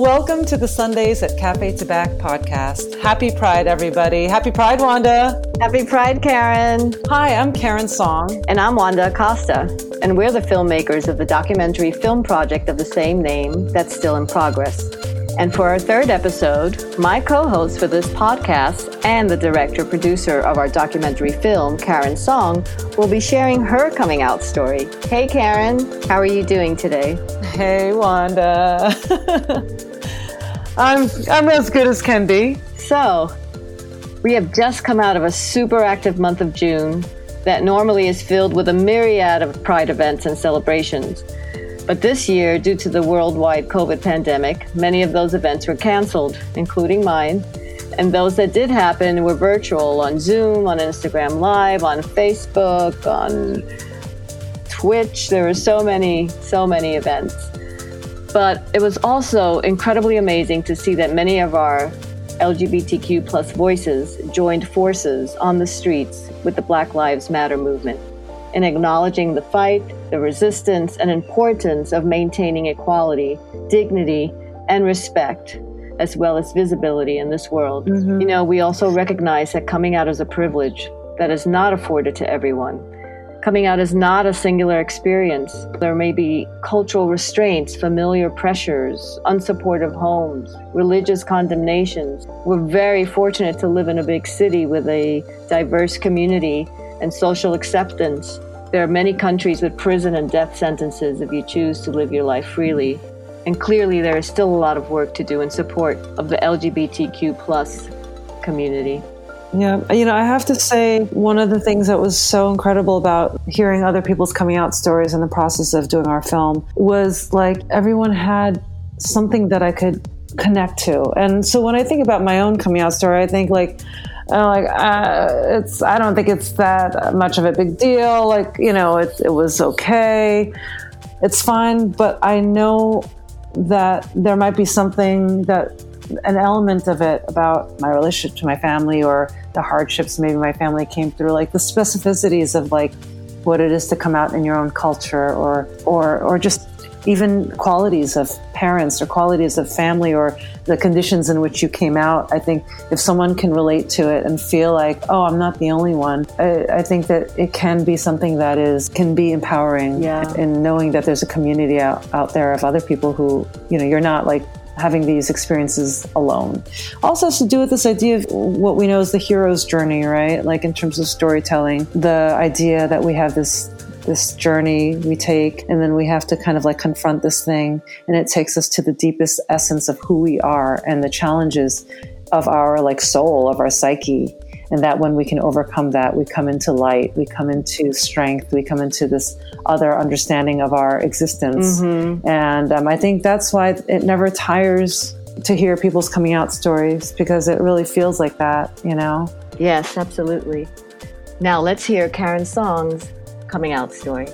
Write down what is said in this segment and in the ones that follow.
Welcome to the Sundays at Cafe Tabac podcast. Happy Pride, everybody. Happy Pride, Wanda. Happy Pride, Karen. Hi, I'm Karen Song. And I'm Wanda Acosta. And we're the filmmakers of the documentary film project of the same name that's still in progress. And for our third episode, my co host for this podcast and the director producer of our documentary film, Karen Song, will be sharing her coming out story. Hey, Karen, how are you doing today? Hey, Wanda. I'm, I'm as good as can be. So, we have just come out of a super active month of June that normally is filled with a myriad of pride events and celebrations. But this year, due to the worldwide COVID pandemic, many of those events were canceled, including mine. And those that did happen were virtual on Zoom, on Instagram Live, on Facebook, on Twitch. There were so many, so many events. But it was also incredibly amazing to see that many of our LGBTQ plus voices joined forces on the streets with the Black Lives Matter movement in acknowledging the fight, the resistance, and importance of maintaining equality, dignity, and respect, as well as visibility in this world. Mm-hmm. You know, we also recognize that coming out is a privilege that is not afforded to everyone. Coming out is not a singular experience. There may be cultural restraints, familiar pressures, unsupportive homes, religious condemnations. We're very fortunate to live in a big city with a diverse community and social acceptance. There are many countries with prison and death sentences if you choose to live your life freely. And clearly, there is still a lot of work to do in support of the LGBTQ plus community. Yeah, you know, I have to say, one of the things that was so incredible about hearing other people's coming out stories in the process of doing our film was like everyone had something that I could connect to. And so when I think about my own coming out story, I think like, and like uh, it's I don't think it's that much of a big deal. Like you know, it it was okay, it's fine. But I know that there might be something that an element of it about my relationship to my family or the hardships maybe my family came through, like the specificities of like what it is to come out in your own culture or or or just even qualities of parents or qualities of family or the conditions in which you came out. I think if someone can relate to it and feel like, oh, I'm not the only one, I, I think that it can be something that is can be empowering. Yeah. In knowing that there's a community out, out there of other people who, you know, you're not like having these experiences alone. Also has to do with this idea of what we know as the hero's journey, right? Like in terms of storytelling, the idea that we have this this journey we take and then we have to kind of like confront this thing and it takes us to the deepest essence of who we are and the challenges of our like soul of our psyche and that when we can overcome that we come into light we come into strength we come into this other understanding of our existence mm-hmm. and um, i think that's why it never tires to hear people's coming out stories because it really feels like that you know yes absolutely now let's hear karen song's coming out story.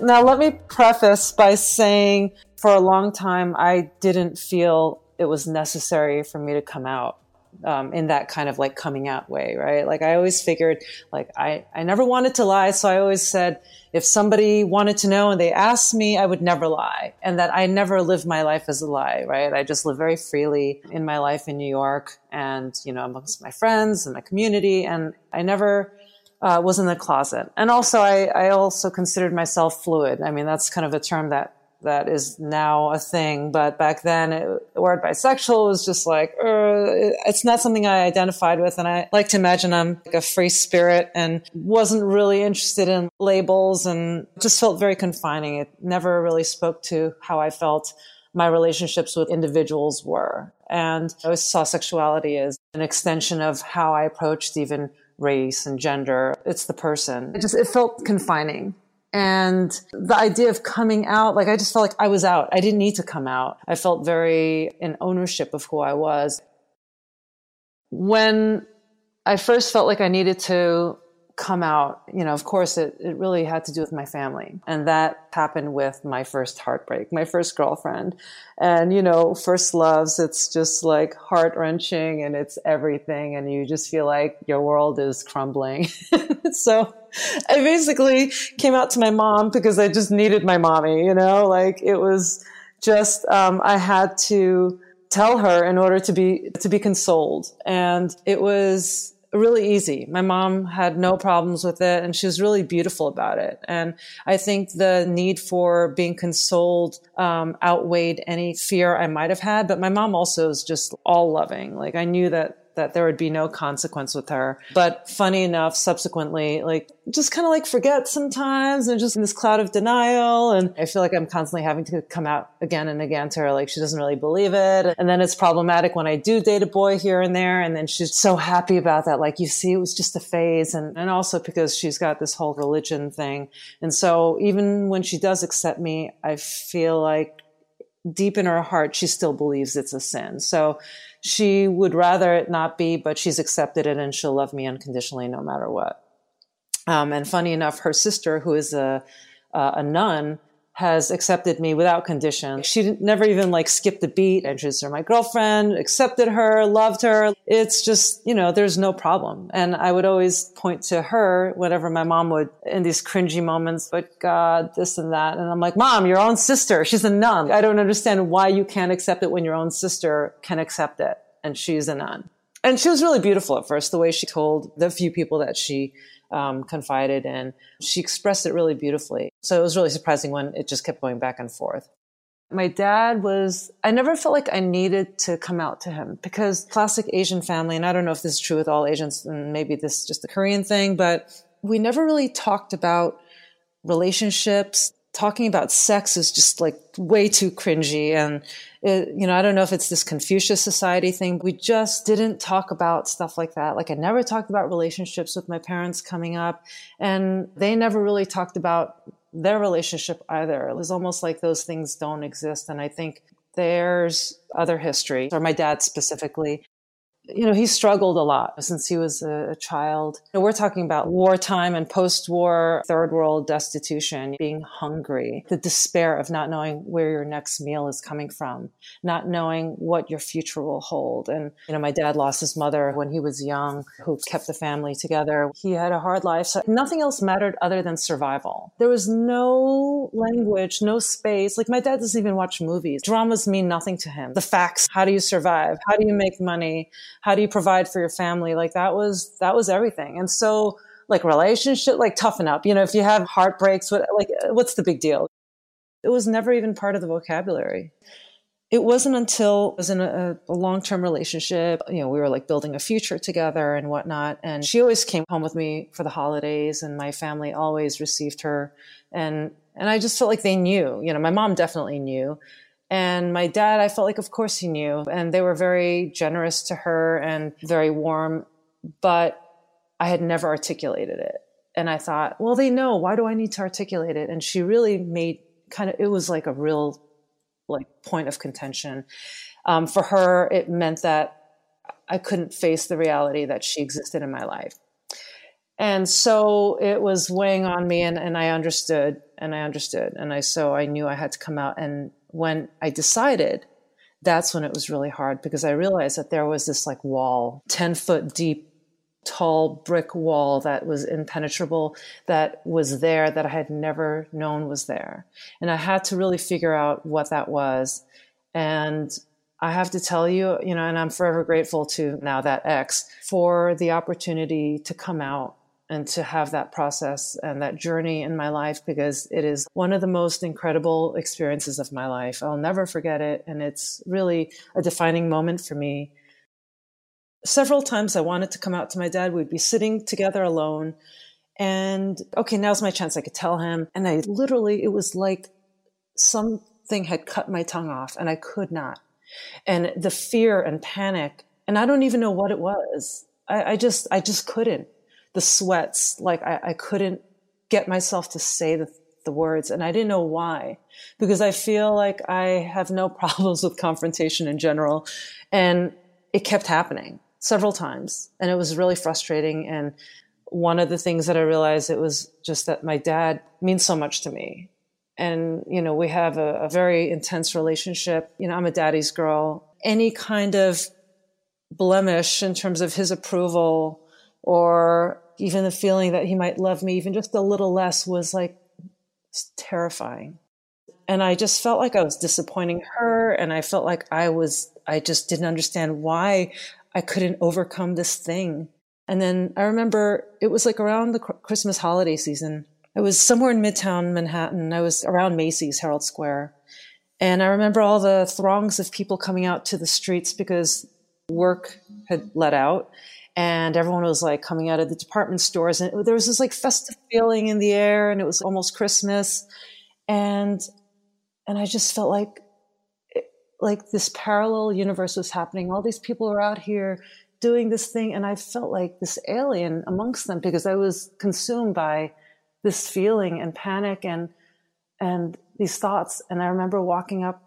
Now, let me preface by saying for a long time, I didn't feel it was necessary for me to come out. Um, in that kind of like coming out way, right? Like I always figured, like I, I never wanted to lie. So I always said, if somebody wanted to know and they asked me, I would never lie. And that I never lived my life as a lie, right? I just live very freely in my life in New York and, you know, amongst my friends and my community. And I never uh, was in the closet. And also, I, I also considered myself fluid. I mean, that's kind of a term that that is now a thing, but back then, it, the word bisexual was just like uh, it's not something I identified with. And I like to imagine I'm like a free spirit and wasn't really interested in labels and just felt very confining. It never really spoke to how I felt my relationships with individuals were. And I always saw sexuality as an extension of how I approached even race and gender. It's the person. It just, it felt confining. And the idea of coming out, like I just felt like I was out. I didn't need to come out. I felt very in ownership of who I was. When I first felt like I needed to come out, you know, of course, it, it really had to do with my family. And that happened with my first heartbreak, my first girlfriend. And, you know, first loves, it's just like heart wrenching and it's everything. And you just feel like your world is crumbling. so I basically came out to my mom because I just needed my mommy, you know, like it was just um, I had to tell her in order to be to be consoled, and it was really easy. My mom had no problems with it and she was really beautiful about it. And I think the need for being consoled um, outweighed any fear I might have had. But my mom also is just all loving. Like I knew that that there would be no consequence with her. But funny enough, subsequently, like just kind of like forget sometimes and just in this cloud of denial. And I feel like I'm constantly having to come out again and again to her. Like she doesn't really believe it. And then it's problematic when I do date a boy here and there. And then she's so happy about that. Like you see, it was just a phase. And, and also because she's got this whole religion thing. And so even when she does accept me, I feel like deep in her heart, she still believes it's a sin. So she would rather it not be, but she's accepted it and she'll love me unconditionally no matter what. Um, and funny enough, her sister, who is a, uh, a nun, has accepted me without condition. She never even like skipped a beat. Introduced her my girlfriend, accepted her, loved her. It's just, you know, there's no problem. And I would always point to her whenever my mom would in these cringy moments, but God, this and that. And I'm like, mom, your own sister. She's a nun. I don't understand why you can't accept it when your own sister can accept it. And she's a nun. And she was really beautiful at first, the way she told the few people that she um, confided in. She expressed it really beautifully. So it was really surprising when it just kept going back and forth. My dad was, I never felt like I needed to come out to him because classic Asian family, and I don't know if this is true with all Asians, and maybe this is just the Korean thing, but we never really talked about relationships. Talking about sex is just like way too cringy and it, you know, I don't know if it's this Confucius society thing. We just didn't talk about stuff like that. Like I never talked about relationships with my parents coming up and they never really talked about their relationship either. It was almost like those things don't exist. And I think there's other history, or my dad specifically, you know, he struggled a lot since he was a, a child. You know, we're talking about wartime and post war third world destitution, being hungry, the despair of not knowing where your next meal is coming from, not knowing what your future will hold. And, you know, my dad lost his mother when he was young, who kept the family together. He had a hard life. So nothing else mattered other than survival. There was no language, no space. Like my dad doesn't even watch movies. Dramas mean nothing to him. The facts. How do you survive? How do you make money? How do you provide for your family like that was that was everything and so like relationship like toughen up you know if you have heartbreaks what like what's the big deal it was never even part of the vocabulary it wasn't until I was in a, a long term relationship, you know, we were like building a future together and whatnot. And she always came home with me for the holidays, and my family always received her. And and I just felt like they knew, you know, my mom definitely knew. And my dad, I felt like, of course, he knew. And they were very generous to her and very warm, but I had never articulated it. And I thought, well, they know. Why do I need to articulate it? And she really made kind of, it was like a real like point of contention. Um, for her, it meant that I couldn't face the reality that she existed in my life. And so it was weighing on me and, and I understood and I understood. And I, so I knew I had to come out and when I decided, that's when it was really hard because I realized that there was this like wall, 10 foot deep, tall brick wall that was impenetrable, that was there that I had never known was there. And I had to really figure out what that was. And I have to tell you, you know, and I'm forever grateful to now that ex for the opportunity to come out and to have that process and that journey in my life because it is one of the most incredible experiences of my life. I'll never forget it. And it's really a defining moment for me. Several times I wanted to come out to my dad. We'd be sitting together alone. And okay, now's my chance. I could tell him. And I literally, it was like something had cut my tongue off and I could not. And the fear and panic, and I don't even know what it was. I, I just, I just couldn't the sweats. Like I, I couldn't get myself to say the, the words and I didn't know why because I feel like I have no problems with confrontation in general. And it kept happening several times and it was really frustrating. And one of the things that I realized it was just that my dad means so much to me. And, you know, we have a, a very intense relationship. You know, I'm a daddy's girl. Any kind of blemish in terms of his approval or even the feeling that he might love me even just a little less was like terrifying. and I just felt like I was disappointing her. And I felt like I was, I just didn't understand why I couldn't overcome this thing. And then I remember it was like around the Christmas holiday season. I was somewhere in Midtown Manhattan. I was around Macy's Herald Square. And I remember all the throngs of people coming out to the streets because work had let out and everyone was like coming out of the department stores and there was this like festive feeling in the air and it was almost christmas and and i just felt like like this parallel universe was happening. All these people were out here doing this thing and i felt like this alien amongst them because i was consumed by this feeling and panic and and these thoughts. And i remember walking up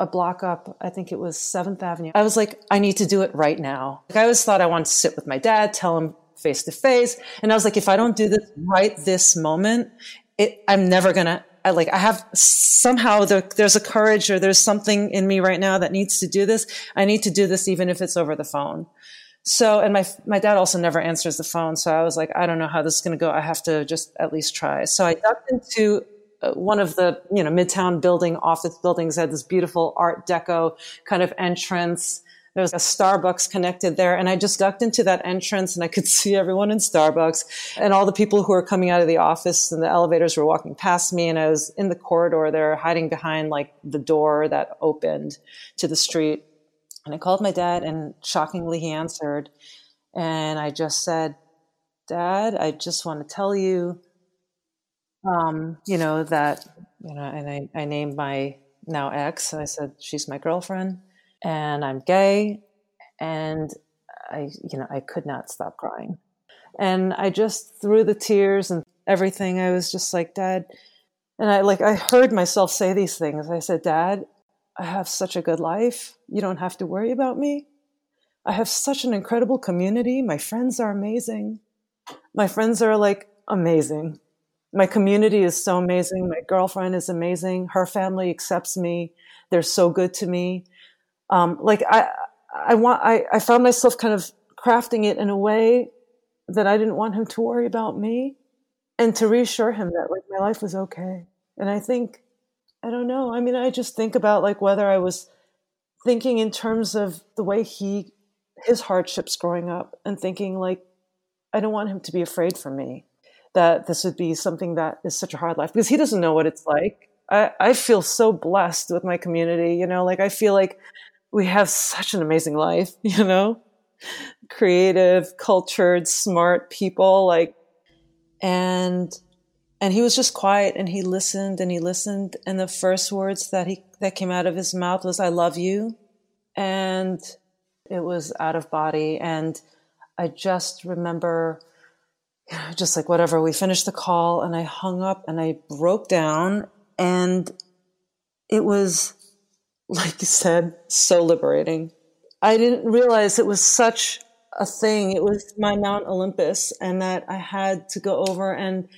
a block up, I think it was 7th Avenue. I was like, I need to do it right now. Like, I always thought I wanted to sit with my dad, tell him face to face. And I was like, if I don't do this right this moment, it, I'm never going to, I like, I have somehow there, there's a courage or there's something in me right now that needs to do this. I need to do this even if it's over the phone. So, and my, my dad also never answers the phone. So I was like, I don't know how this is going to go. I have to just at least try. So I ducked into Uh, one of the you know midtown building office buildings had this beautiful art deco kind of entrance. There was a starbucks connected there and i just ducked into that entrance and i could see everyone in starbucks. And all the people who were coming out of the office and the elevators were walking past me and i was in the corridor there hiding behind like the door that opened to the street. And i called my dad and shockingly he answered. And i just said dad i just want to tell you um, you know, that, you know, and I, I named my now ex. I said, she's my girlfriend and I'm gay. And I, you know, I could not stop crying. And I just through the tears and everything, I was just like, Dad. And I like, I heard myself say these things. I said, Dad, I have such a good life. You don't have to worry about me. I have such an incredible community. My friends are amazing. My friends are like amazing my community is so amazing. My girlfriend is amazing. Her family accepts me. They're so good to me. Um, like I, I want, I, I found myself kind of crafting it in a way that I didn't want him to worry about me and to reassure him that like my life was okay. And I think, I don't know. I mean, I just think about like whether I was thinking in terms of the way he, his hardships growing up and thinking like, I don't want him to be afraid for me that this would be something that is such a hard life because he doesn't know what it's like. I, I feel so blessed with my community, you know, like I feel like we have such an amazing life, you know, creative, cultured, smart people, like, and, and he was just quiet and he listened and he listened. And the first words that he, that came out of his mouth was, I love you. And it was out of body. And I just remember just like whatever. We finished the call and I hung up and I broke down and it was, like you said, so liberating. I didn't realize it was such a thing. It was my Mount Olympus and that I had to go over. And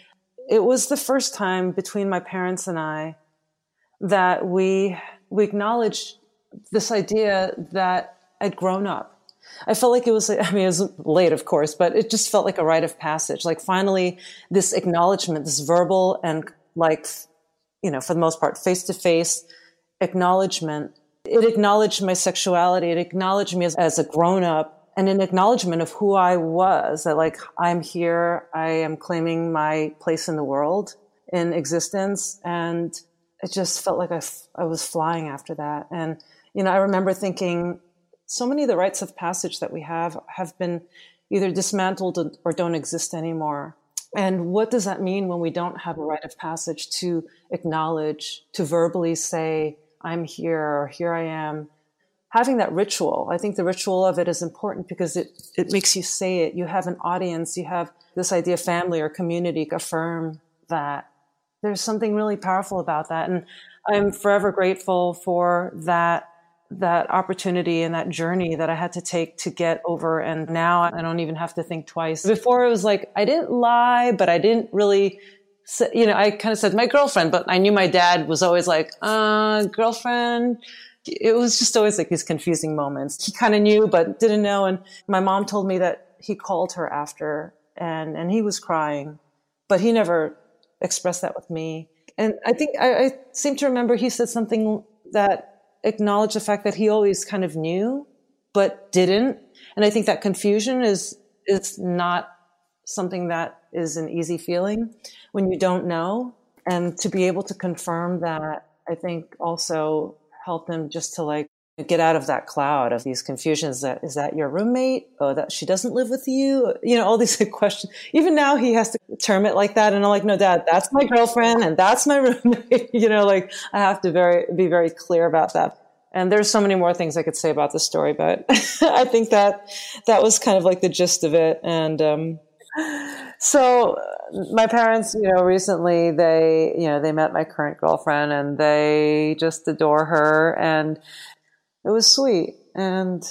it was the first time between my parents and I that we, we acknowledged this idea that I'd grown up I felt like it was, I mean, it was late, of course, but it just felt like a rite of passage. Like finally, this acknowledgement, this verbal and like, you know, for the most part, face to face acknowledgement. It acknowledged my sexuality. It acknowledged me as, as a grown up and an acknowledgement of who I was that like, I'm here. I am claiming my place in the world in existence. And it just felt like I, I was flying after that. And, you know, I remember thinking, so many of the rites of passage that we have have been either dismantled or don't exist anymore. And what does that mean when we don't have a rite of passage to acknowledge, to verbally say, I'm here or here I am? Having that ritual, I think the ritual of it is important because it, it makes you say it. You have an audience, you have this idea of family or community affirm that. There's something really powerful about that. And I'm forever grateful for that that opportunity and that journey that I had to take to get over. And now I don't even have to think twice. Before it was like, I didn't lie, but I didn't really, you know, I kind of said my girlfriend, but I knew my dad was always like, uh, girlfriend. It was just always like these confusing moments. He kind of knew, but didn't know. And my mom told me that he called her after and, and he was crying, but he never expressed that with me. And I think I, I seem to remember he said something that acknowledged the fact that he always kind of knew, but didn't. And I think that confusion is is not something that is an easy feeling when you don't know. And to be able to confirm that, I think also helped him just to like get out of that cloud of these confusions that is that your roommate? Oh that she doesn't live with you? You know all these questions. Even now he has to term it like that. And i'm like no dad that's my girlfriend and that's my roommate. You know like i have to very be very clear about that. And there's so many more things i could say about the story but i think that that was kind of like the gist of it. And um, so my parents you know recently they you know they met my current girlfriend and they just adore her. And it was sweet. And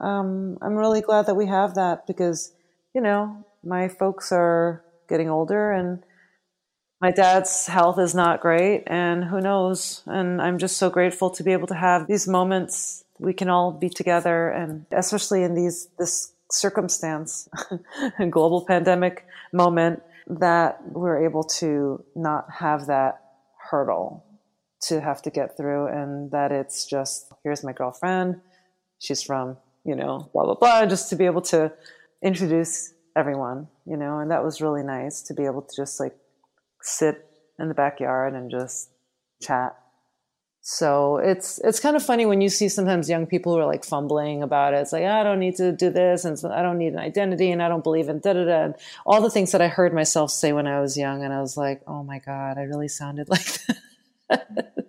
um, I'm really glad that we have that because, you know, my folks are getting older and my dad's health is not great and who knows and i'm just so grateful to be able to have these moments we can all be together and especially in these this circumstance a global pandemic moment that we're able to not have that hurdle to have to get through and that it's just here's my girlfriend she's from you know blah blah blah just to be able to introduce everyone you know and that was really nice to be able to just like sit in the backyard and just chat so it's it's kind of funny when you see sometimes young people who are like fumbling about it. It's like I don't need to do this, and I don't need an identity, and I don't believe in da da da, all the things that I heard myself say when I was young, and I was like, oh my god, I really sounded like that.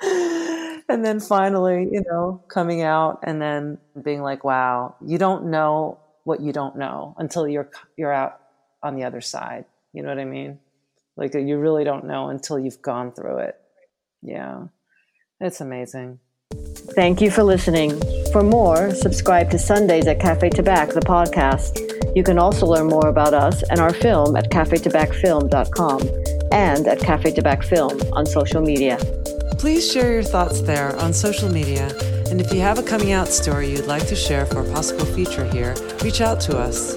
And then finally, you know, coming out and then being like, wow, you don't know what you don't know until you're you're out on the other side. You know what I mean? Like you really don't know until you've gone through it. Yeah. It's amazing. Thank you for listening. For more, subscribe to Sundays at Cafe Tabac, the podcast. You can also learn more about us and our film at cafetabacfilm.com and at Cafe Tabac Film on social media. Please share your thoughts there on social media. And if you have a coming out story you'd like to share for a possible feature here, reach out to us.